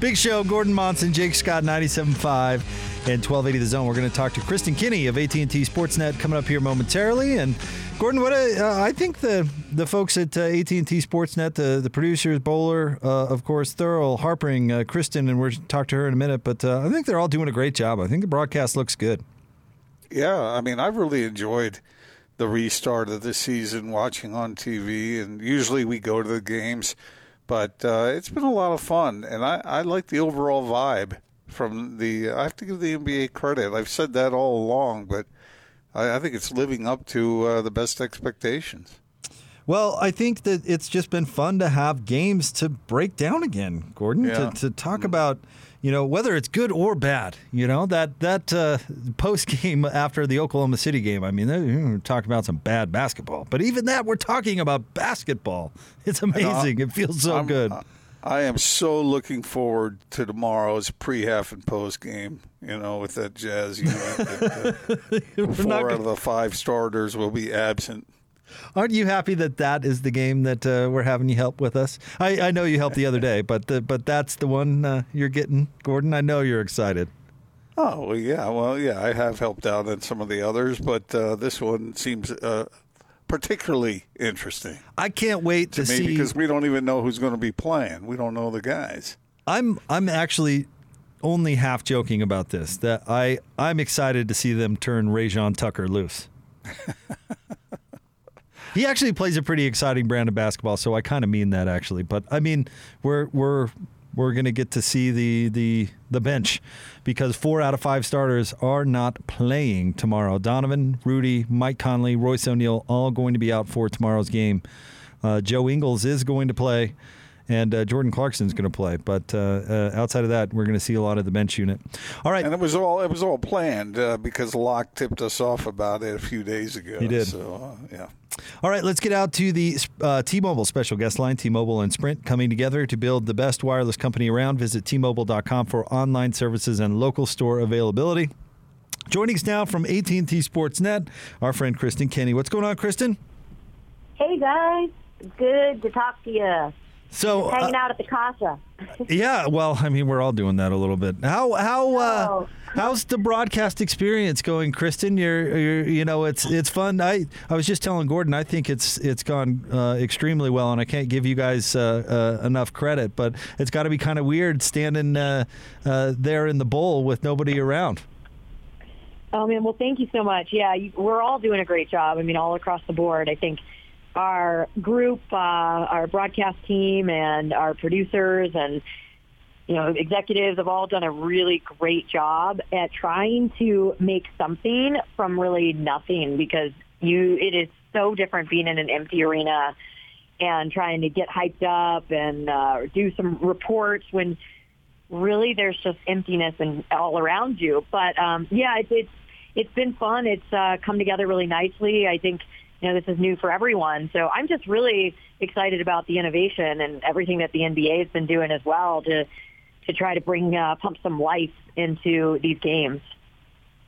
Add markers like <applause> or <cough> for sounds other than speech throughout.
Big show. Gordon Monson, Jake Scott, 97.5 and 1280 The Zone. We're going to talk to Kristen Kenney of AT&T Sportsnet coming up here momentarily. And Gordon, what a, uh, I think the the folks at uh, AT&T Sportsnet, the, the producers, Boler, uh, of course, Thurl, Harpring, uh, Kristen, and we're talk to her in a minute. But uh, I think they're all doing a great job. I think the broadcast looks good. Yeah, I mean, I've really enjoyed the restart of the season watching on TV, and usually we go to the games, but uh, it's been a lot of fun, and I, I like the overall vibe from the. I have to give the NBA credit. I've said that all along, but I, I think it's living up to uh, the best expectations. Well, I think that it's just been fun to have games to break down again, Gordon, Yeah. to, to talk about, you know, whether it's good or bad. You know, that that uh, post game <laughs> after the Oklahoma City game, I mean, they we're talking about some bad basketball. But even that, we're talking about basketball. <laughs> It's amazing. it feels so I'm- good. I am so looking forward to tomorrow's pre, half, and post game. You know, with that Jazz unit, that, <laughs> four not out gonna- of the five starters will be absent. Aren't you happy that that is the game that uh, we're having you help with us? I, I know you helped the other day, but the, but that's the one uh, you're getting, Gordon. I know you're excited. Oh well, yeah, well, yeah, I have helped out in some of the others, but uh, this one seems uh, particularly interesting I can't wait to, to see because we don't even know who's going to be playing. We don't know the guys. I'm I'm actually only half joking about this. That I I'm excited to see them turn Rayjon Tucker loose. <laughs> he actually plays a pretty exciting brand of basketball, so I kind of mean that actually. But I mean, we're we're we're going to get to see the the the bench because four out of five starters are not playing tomorrow. Donovan, Rudy, Mike Conley, Royce O'Neale, all going to be out for tomorrow's game. Uh, Joe Ingles is going to play and uh, Jordan Clarkson's going to play. But uh, uh, outside of that, we're going to see a lot of the bench unit. All right, And it was all it was all planned uh, because Locke tipped us off about it a few days ago. He did. So uh, yeah. all right. Let's get out to the uh, T-Mobile special guest line. T-Mobile and Sprint coming together to build the best wireless company around. Visit T-Mobile.com for online services and local store availability. Joining us now from AT&T Sportsnet, our friend Kristen Kenney. What's going on, Kristen? Hey guys, good to talk to you. So, uh, Hanging out at the casa. yeah, well, I mean, we're all doing that a little bit. How how uh, No. how's the broadcast experience going, Kristen? You're, you're you know it's it's fun. I I was just telling Gordon, I think it's it's gone uh, extremely well, and I can't give you guys uh, uh, enough credit, but it's got to be kind of weird standing uh, uh, there in the bowl with nobody around. Oh man, well, thank you so much. Yeah, you, we're all doing a great job. I mean, all across the board. I think our group, uh, our broadcast team, and our producers and you know executives have all done a really great job at trying to make something from really nothing because you it is so different being in an empty arena and trying to get hyped up and uh, do some reports when really there's just emptiness and all around you. But um, yeah, it, it's it's been fun. It's uh, come together really nicely. I think you know this is new for everyone, so I'm just really excited about the innovation and everything that the NBA has been doing as well to to try to bring uh, pump some life into these games.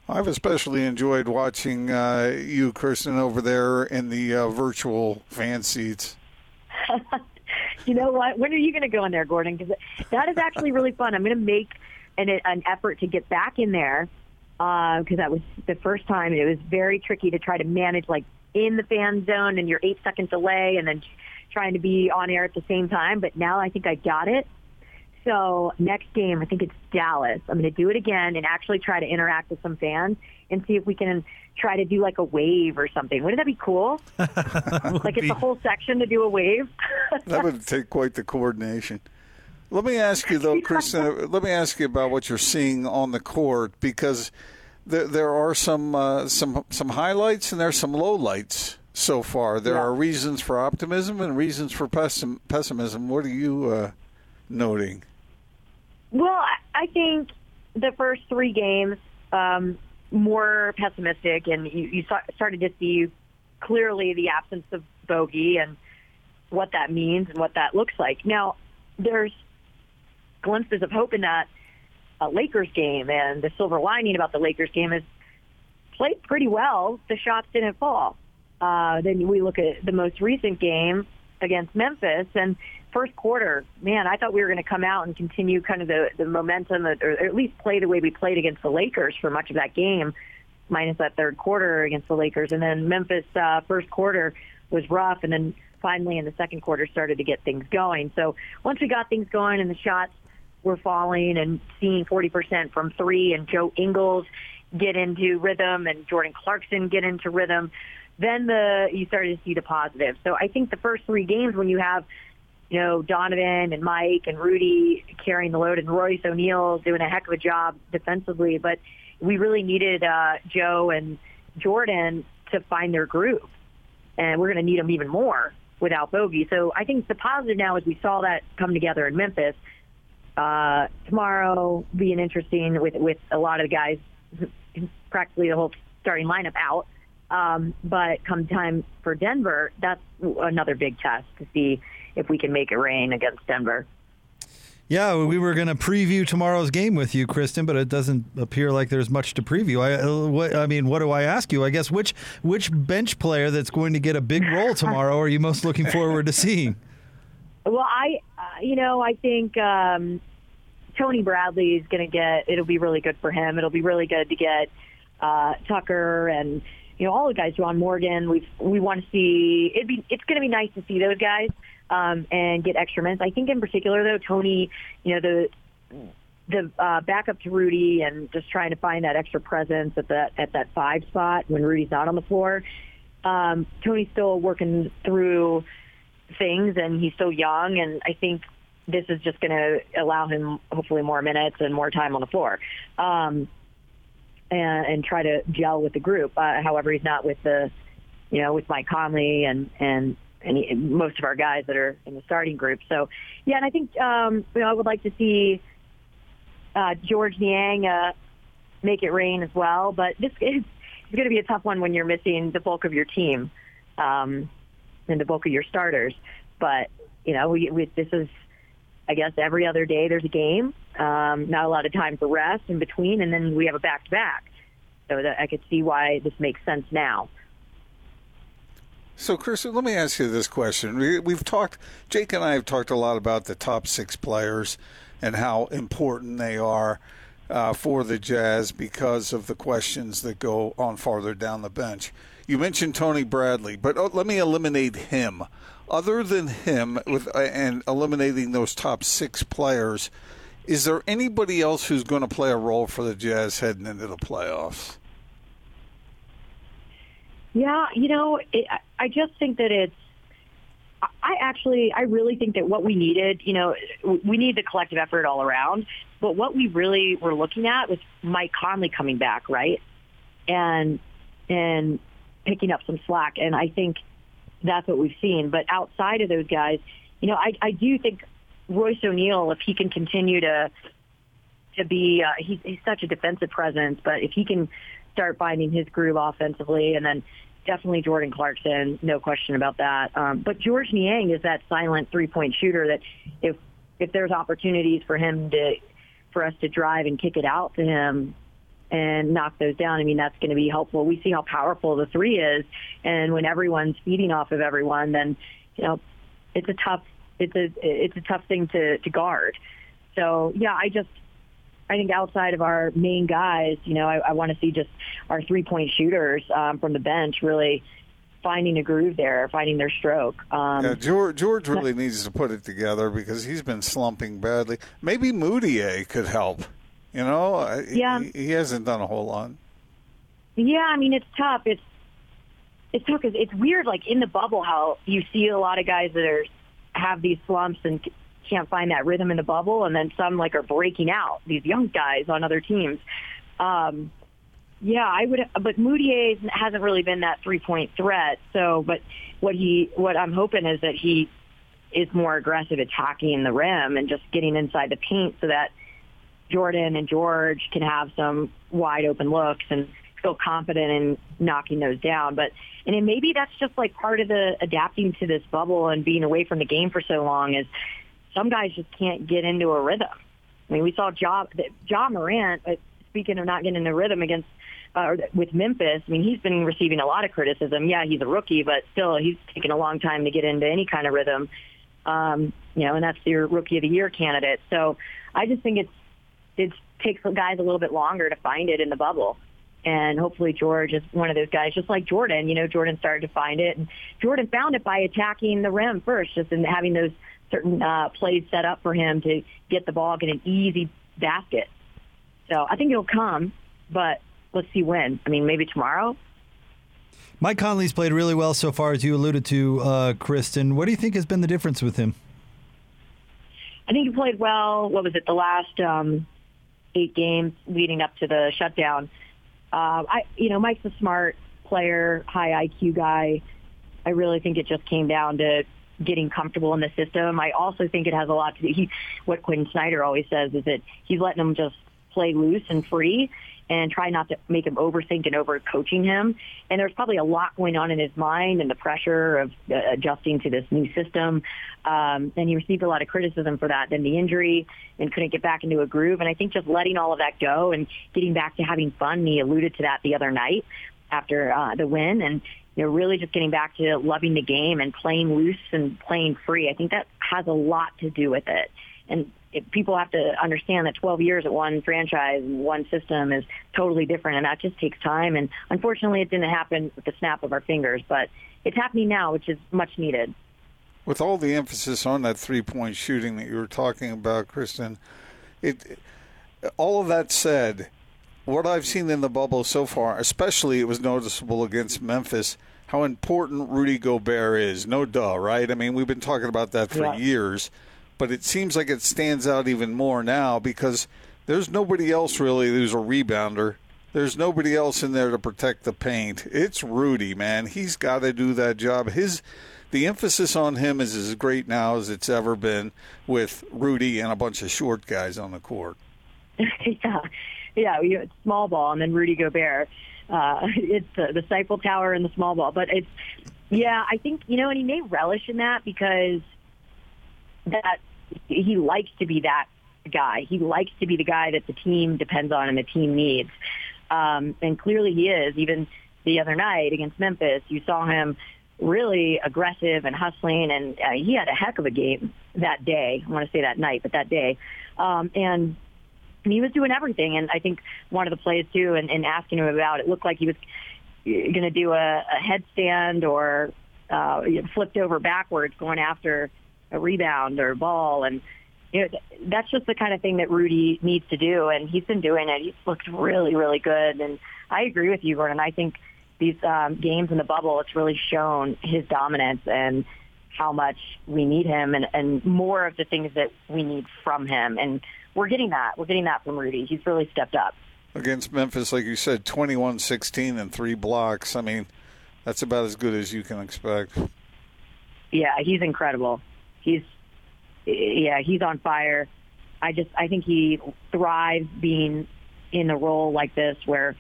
I've especially enjoyed watching uh, you, Kirsten, over there in the uh, virtual fan seats. <laughs> You know what? When are you going to go in there, Gordon? Because that is actually really fun. I'm going to make an, an effort to get back in there because that was the first time. and It was very tricky to try to manage like in the fan zone and your eight second delay, and then trying to be on air at the same time. But now I think I got it. So next game, I think it's Dallas. I'm going to do it again and actually try to interact with some fans and see if we can try to do like a wave or something. Wouldn't that be cool? <laughs> like it's a whole section to do a wave. <laughs> That would take quite the coordination. Let me ask you though, <laughs> Kristen. let me ask you about what you're seeing on the court because there there are some uh, some some highlights and there's some lowlights so far. There Yeah. are reasons for optimism and reasons for pessim- pessimism. What are you uh, noting? Well, I- think the first three games um, more pessimistic, and you, you saw, started to see clearly the absence of bogey and what that means and what that looks like. Now, there's glimpses of hope in that uh, Lakers game, and the silver lining about the Lakers game is played pretty well. The shots didn't fall. Uh, then we look at the most recent game against Memphis, and first quarter, man, I thought we were going to come out and continue kind of the, the momentum, or at least play the way we played against the Lakers for much of that game, minus that third quarter against the Lakers. And then Memphis uh, first quarter was rough, and then finally in the second quarter started to get things going. So once we got things going and the shots were falling and seeing 40% from three and Joe Ingles get into rhythm and Jordan Clarkson get into rhythm, then the you started to see the positive. So I think the first three games when you have you know, Donovan and Mike and Rudy carrying the load and Royce O'Neale doing a heck of a job defensively. But we really needed uh, Joe and Jordan to find their groove. And we're going to need them even more without Bogey. So I think the positive now is we saw that come together in Memphis. Uh, tomorrow being interesting with, with a lot of the guys, practically the whole starting lineup out. Um, but come time for Denver, that's another big test to see if we can make it rain against Denver. Yeah, we were going to preview tomorrow's game with you, Kristen, but it doesn't appear like there's much to preview. I, uh, what, I mean, what do I ask you? I guess which which bench player that's going to get a big role <laughs> tomorrow are you most looking forward to seeing? Well, I, you know, I think um, Tony Bradley is going to get. It'll be really good for him. It'll be really good to get uh, Tucker and you know all the guys. Juwan Morgan. We we want to see. It'd be. It's going to be nice to see those guys um, and get extra minutes. I think in particular though, Tony, you know the the uh, backup to Rudy and just trying to find that extra presence at that at that five spot when Rudy's not on the floor. Um, Tony's still working through things, and he's so young, and I think this is just going to allow him hopefully more minutes and more time on the floor. Um, and, and try to gel with the group. Uh, however, he's not with the, you know, with Mike Conley and and and most of our guys that are in the starting group. So, yeah, and I think um, you know I would like to see uh, Georges Niang uh, make it rain as well. But this is going to be a tough one when you're missing the bulk of your team um, and the bulk of your starters. But you know, we, we this is I guess every other day there's a game. Um, not a lot of time for rest in between, and then we have a back to back. So that I could see why this makes sense now. So, Chris, let me ask you this question. We, we've talked, Jake and I have talked a lot about the top six players and how important they are uh, for the Jazz because of the questions that go on farther down the bench. You mentioned Tony Bradley, but oh, let me eliminate him. Other than him, with uh, and eliminating those top six players, is there anybody else who's going to play a role for the Jazz heading into the playoffs? Yeah, you know, it, I just think that it's. I actually, I really think that what we needed, you know, we need the collective effort all around. But what we really were looking at was Mike Conley coming back, right, and and picking up some slack. And I think that's what we've seen. But outside of those guys, you know, I, I do think Royce O'Neale, if he can continue to to be, uh, he's, he's such a defensive presence, but if he can start finding his groove offensively, and then definitely Jordan Clarkson, no question about that. Um, but Georges Niang is that silent three-point shooter that if if there's opportunities for him to for us to drive and kick it out to him and knock those down, I mean that's going to be helpful. We see how powerful the three is, and when everyone's feeding off of everyone, then you know it's a tough it's a it's a tough thing to to guard. So yeah, I just I think outside of our main guys, you know, I, I want to see just our three-point shooters um, from the bench really finding a groove there, finding their stroke. Um, yeah, George, George really needs to put it together because he's been slumping badly. Maybe Mudiay could help. You know, yeah. he, he hasn't done a whole lot. Yeah, I mean it's tough. It's it's tough because it's weird. Like in the bubble, how you see a lot of guys that are have these slumps and can't find that rhythm in the bubble, and then some like are breaking out. These young guys on other teams. Um, yeah, I would, but Mudiay hasn't really been that three point threat. So, but what he, what I'm hoping is that he is more aggressive attacking the rim and just getting inside the paint so that Jordan and George can have some wide open looks and feel confident in knocking those down. But and then maybe that's just like part of the adapting to this bubble and being away from the game for so long is some guys just can't get into a rhythm. I mean, we saw Ja, Ja Morant, uh, speaking of not getting in the rhythm against uh, with Memphis, I mean, he's been receiving a lot of criticism. Yeah, he's a rookie, but still, he's taken a long time to get into any kind of rhythm. Um, you know, and that's your rookie of the year candidate. So I just think it's it takes guys a little bit longer to find it in the bubble. And hopefully George is one of those guys, just like Jordan. You know, Jordan started to find it, and Jordan found it by attacking the rim first, just in having those certain uh, plays set up for him to get the ball, get an easy basket. So I think it'll come, but let's see when. I mean, maybe tomorrow. Mike Conley's played really well so far, as you alluded to, uh, Kristen. What do you think has been the difference with him? I think he played well. What was it? The last um, eight games leading up to the shutdown. Uh, I, you know, Mike's a smart player, high IQ guy. I really think it just came down to getting comfortable in the system. I also think it has a lot to do. He, what Quin Snyder always says is that he's letting them just play loose and free and try not to make him overthink and over coaching him. And there's probably a lot going on in his mind and the pressure of uh, adjusting to this new system. Um, and he received a lot of criticism for that. Then the injury and couldn't get back into a groove. And I think just letting all of that go and getting back to having fun. He alluded to that the other night after uh, the win. And you know, really just getting back to loving the game and playing loose and playing free. I think that has a lot to do with it. And it, people have to understand that 12 years at one franchise, one system is totally different, and that just takes time. And unfortunately, it didn't happen with the snap of our fingers, but it's happening now, which is much needed. With all the emphasis on that three-point shooting that you were talking about, Kristen, it all of that said, what I've seen in the bubble so far, especially it was noticeable against Memphis, how important Rudy Gobert is. No duh, right? I mean, we've been talking about that for yeah. years but it seems like it stands out even more now because there's nobody else really who's a rebounder. There's nobody else in there to protect the paint. It's Rudy, man. He's got to do that job. His the emphasis on him is as great now as it's ever been with Rudy and a bunch of short guys on the court. <laughs> yeah, yeah, we, small ball and then Rudy Gobert. Uh, <laughs> it's uh, the Eiffel Tower and the small ball, but it's yeah. I think you know, and he may relish in that because that he likes to be that guy. He likes to be the guy that the team depends on and the team needs. Um, and clearly he is. Even the other night against Memphis, you saw him really aggressive and hustling, and uh, he had a heck of a game that day. I want to say that night, but that day. Um, and he was doing everything. And I think one of the plays too, and, and asking him about it, looked like he was going to do a, a headstand or uh, flipped over backwards, going after a rebound or a ball. And you know, that's just the kind of thing that Rudy needs to do. And he's been doing it. He's looked really, really good. And I agree with you, Gordon. I think these um, games in the bubble, it's really shown his dominance and how much we need him and, and more of the things that we need from him. And we're getting that. We're getting that from Rudy. He's really stepped up. Against Memphis, like you said, 21-16 and three blocks. I mean, that's about as good as you can expect. Yeah, he's incredible he's yeah, he's on fire. I just I think he thrives being in a role like this where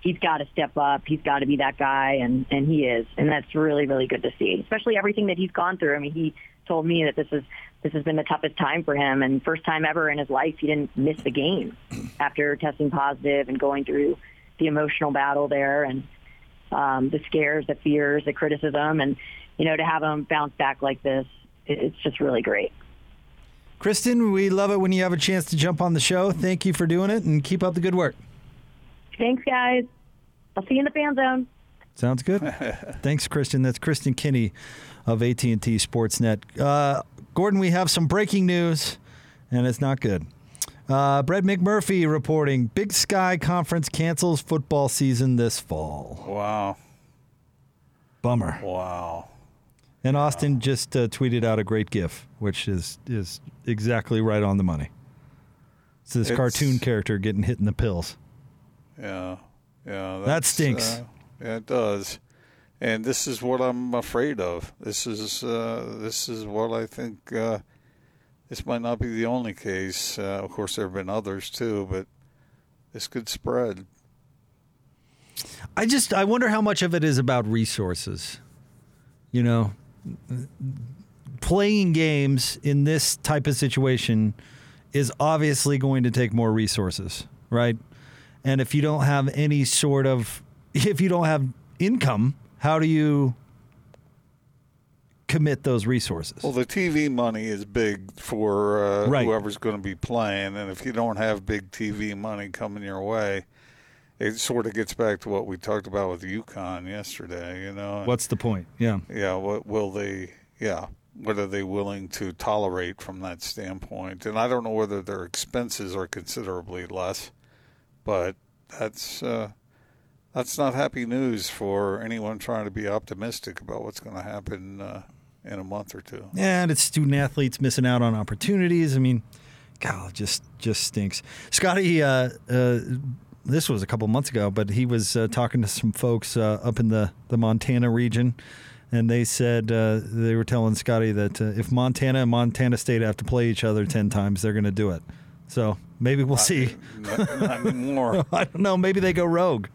he's got to step up. He's got to be that guy, and and he is, and that's really really good to see. Especially everything that he's gone through. I mean, he told me that this is this has been the toughest time for him, and first time ever in his life he didn't miss the game after testing positive and going through the emotional battle there and um, the scares, the fears, the criticism, and you know to have him bounce back like this it's just really great. Kristen, we love it when you have a chance to jump on the show. Thank you for doing it and keep up the good work. Thanks, guys. I'll see you in the fan zone. Sounds good. <laughs> Thanks, Kristen. That's Kristen Kenney of AT&T Sportsnet. Uh, Gordon, we have some breaking news, and it's not good. Uh, Brett McMurphy reporting Big Sky Conference cancels football season this fall. Wow. Bummer. Wow. And Austin just uh, tweeted out a great GIF, which is is exactly right on the money. It's this it's, cartoon character getting hit in the pills. Yeah, yeah, that stinks. Uh, yeah, it does. And this is what I'm afraid of. This is uh, this is what I think. Uh, this might not be the only case. Uh, of course, there have been others too, but this could spread. I just I wonder how much of it is about resources. You know, playing games in this type of situation is obviously going to take more resources, right? And if you don't have any sort of <laughs> if you don't have income, how do you commit those resources? Well, the TV money is big for uh, Right. whoever's going to be playing, and if you don't have big TV money coming your way, it sort of gets back to what we talked about with UConn yesterday. You know, What's the point? Yeah. yeah, what will they? Yeah, what are they willing to tolerate from that standpoint? And I don't know whether their expenses are considerably less, but that's uh, that's not happy news for anyone trying to be optimistic about what's going to happen uh, in a month or two. and it's student athletes missing out on opportunities. I mean, God, just just stinks. Scotty, uh, uh, this was a couple months ago, but he was uh, talking to some folks uh, up in the the Montana region, and they said uh, they were telling Scotty that uh, if Montana and Montana State have to play each other ten times, they're going to do it. So maybe we'll see. Not, not anymore. <laughs> I don't know. Maybe they go rogue.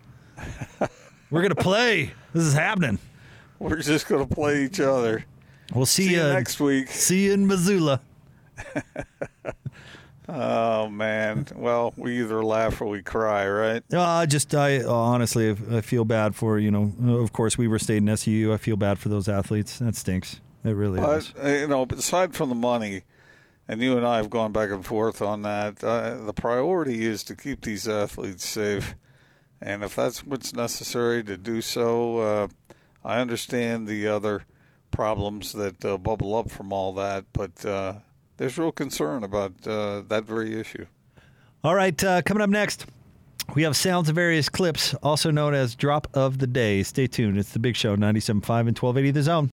We're going to play. This is happening. We're just going to play each other. We'll see, See you you next week. See you in Missoula. <laughs> Oh man. Well, we either laugh or we cry, right? No, I just, I honestly, I feel bad for you know. Of course, Weber State and SU. I feel bad for those athletes. That stinks. It really does. But uh, you know, aside from the money, and you and I have gone back and forth on that. Uh, the priority is to keep these athletes safe, and if that's what's necessary to do so, uh, I understand the other problems that uh, bubble up from all that, but uh, there's real concern about uh, that very issue. All right, uh, coming up next, we have sounds of various clips, also known as drop of the day. Stay tuned. It's the Big Show, 97.5 and 1280 The Zone.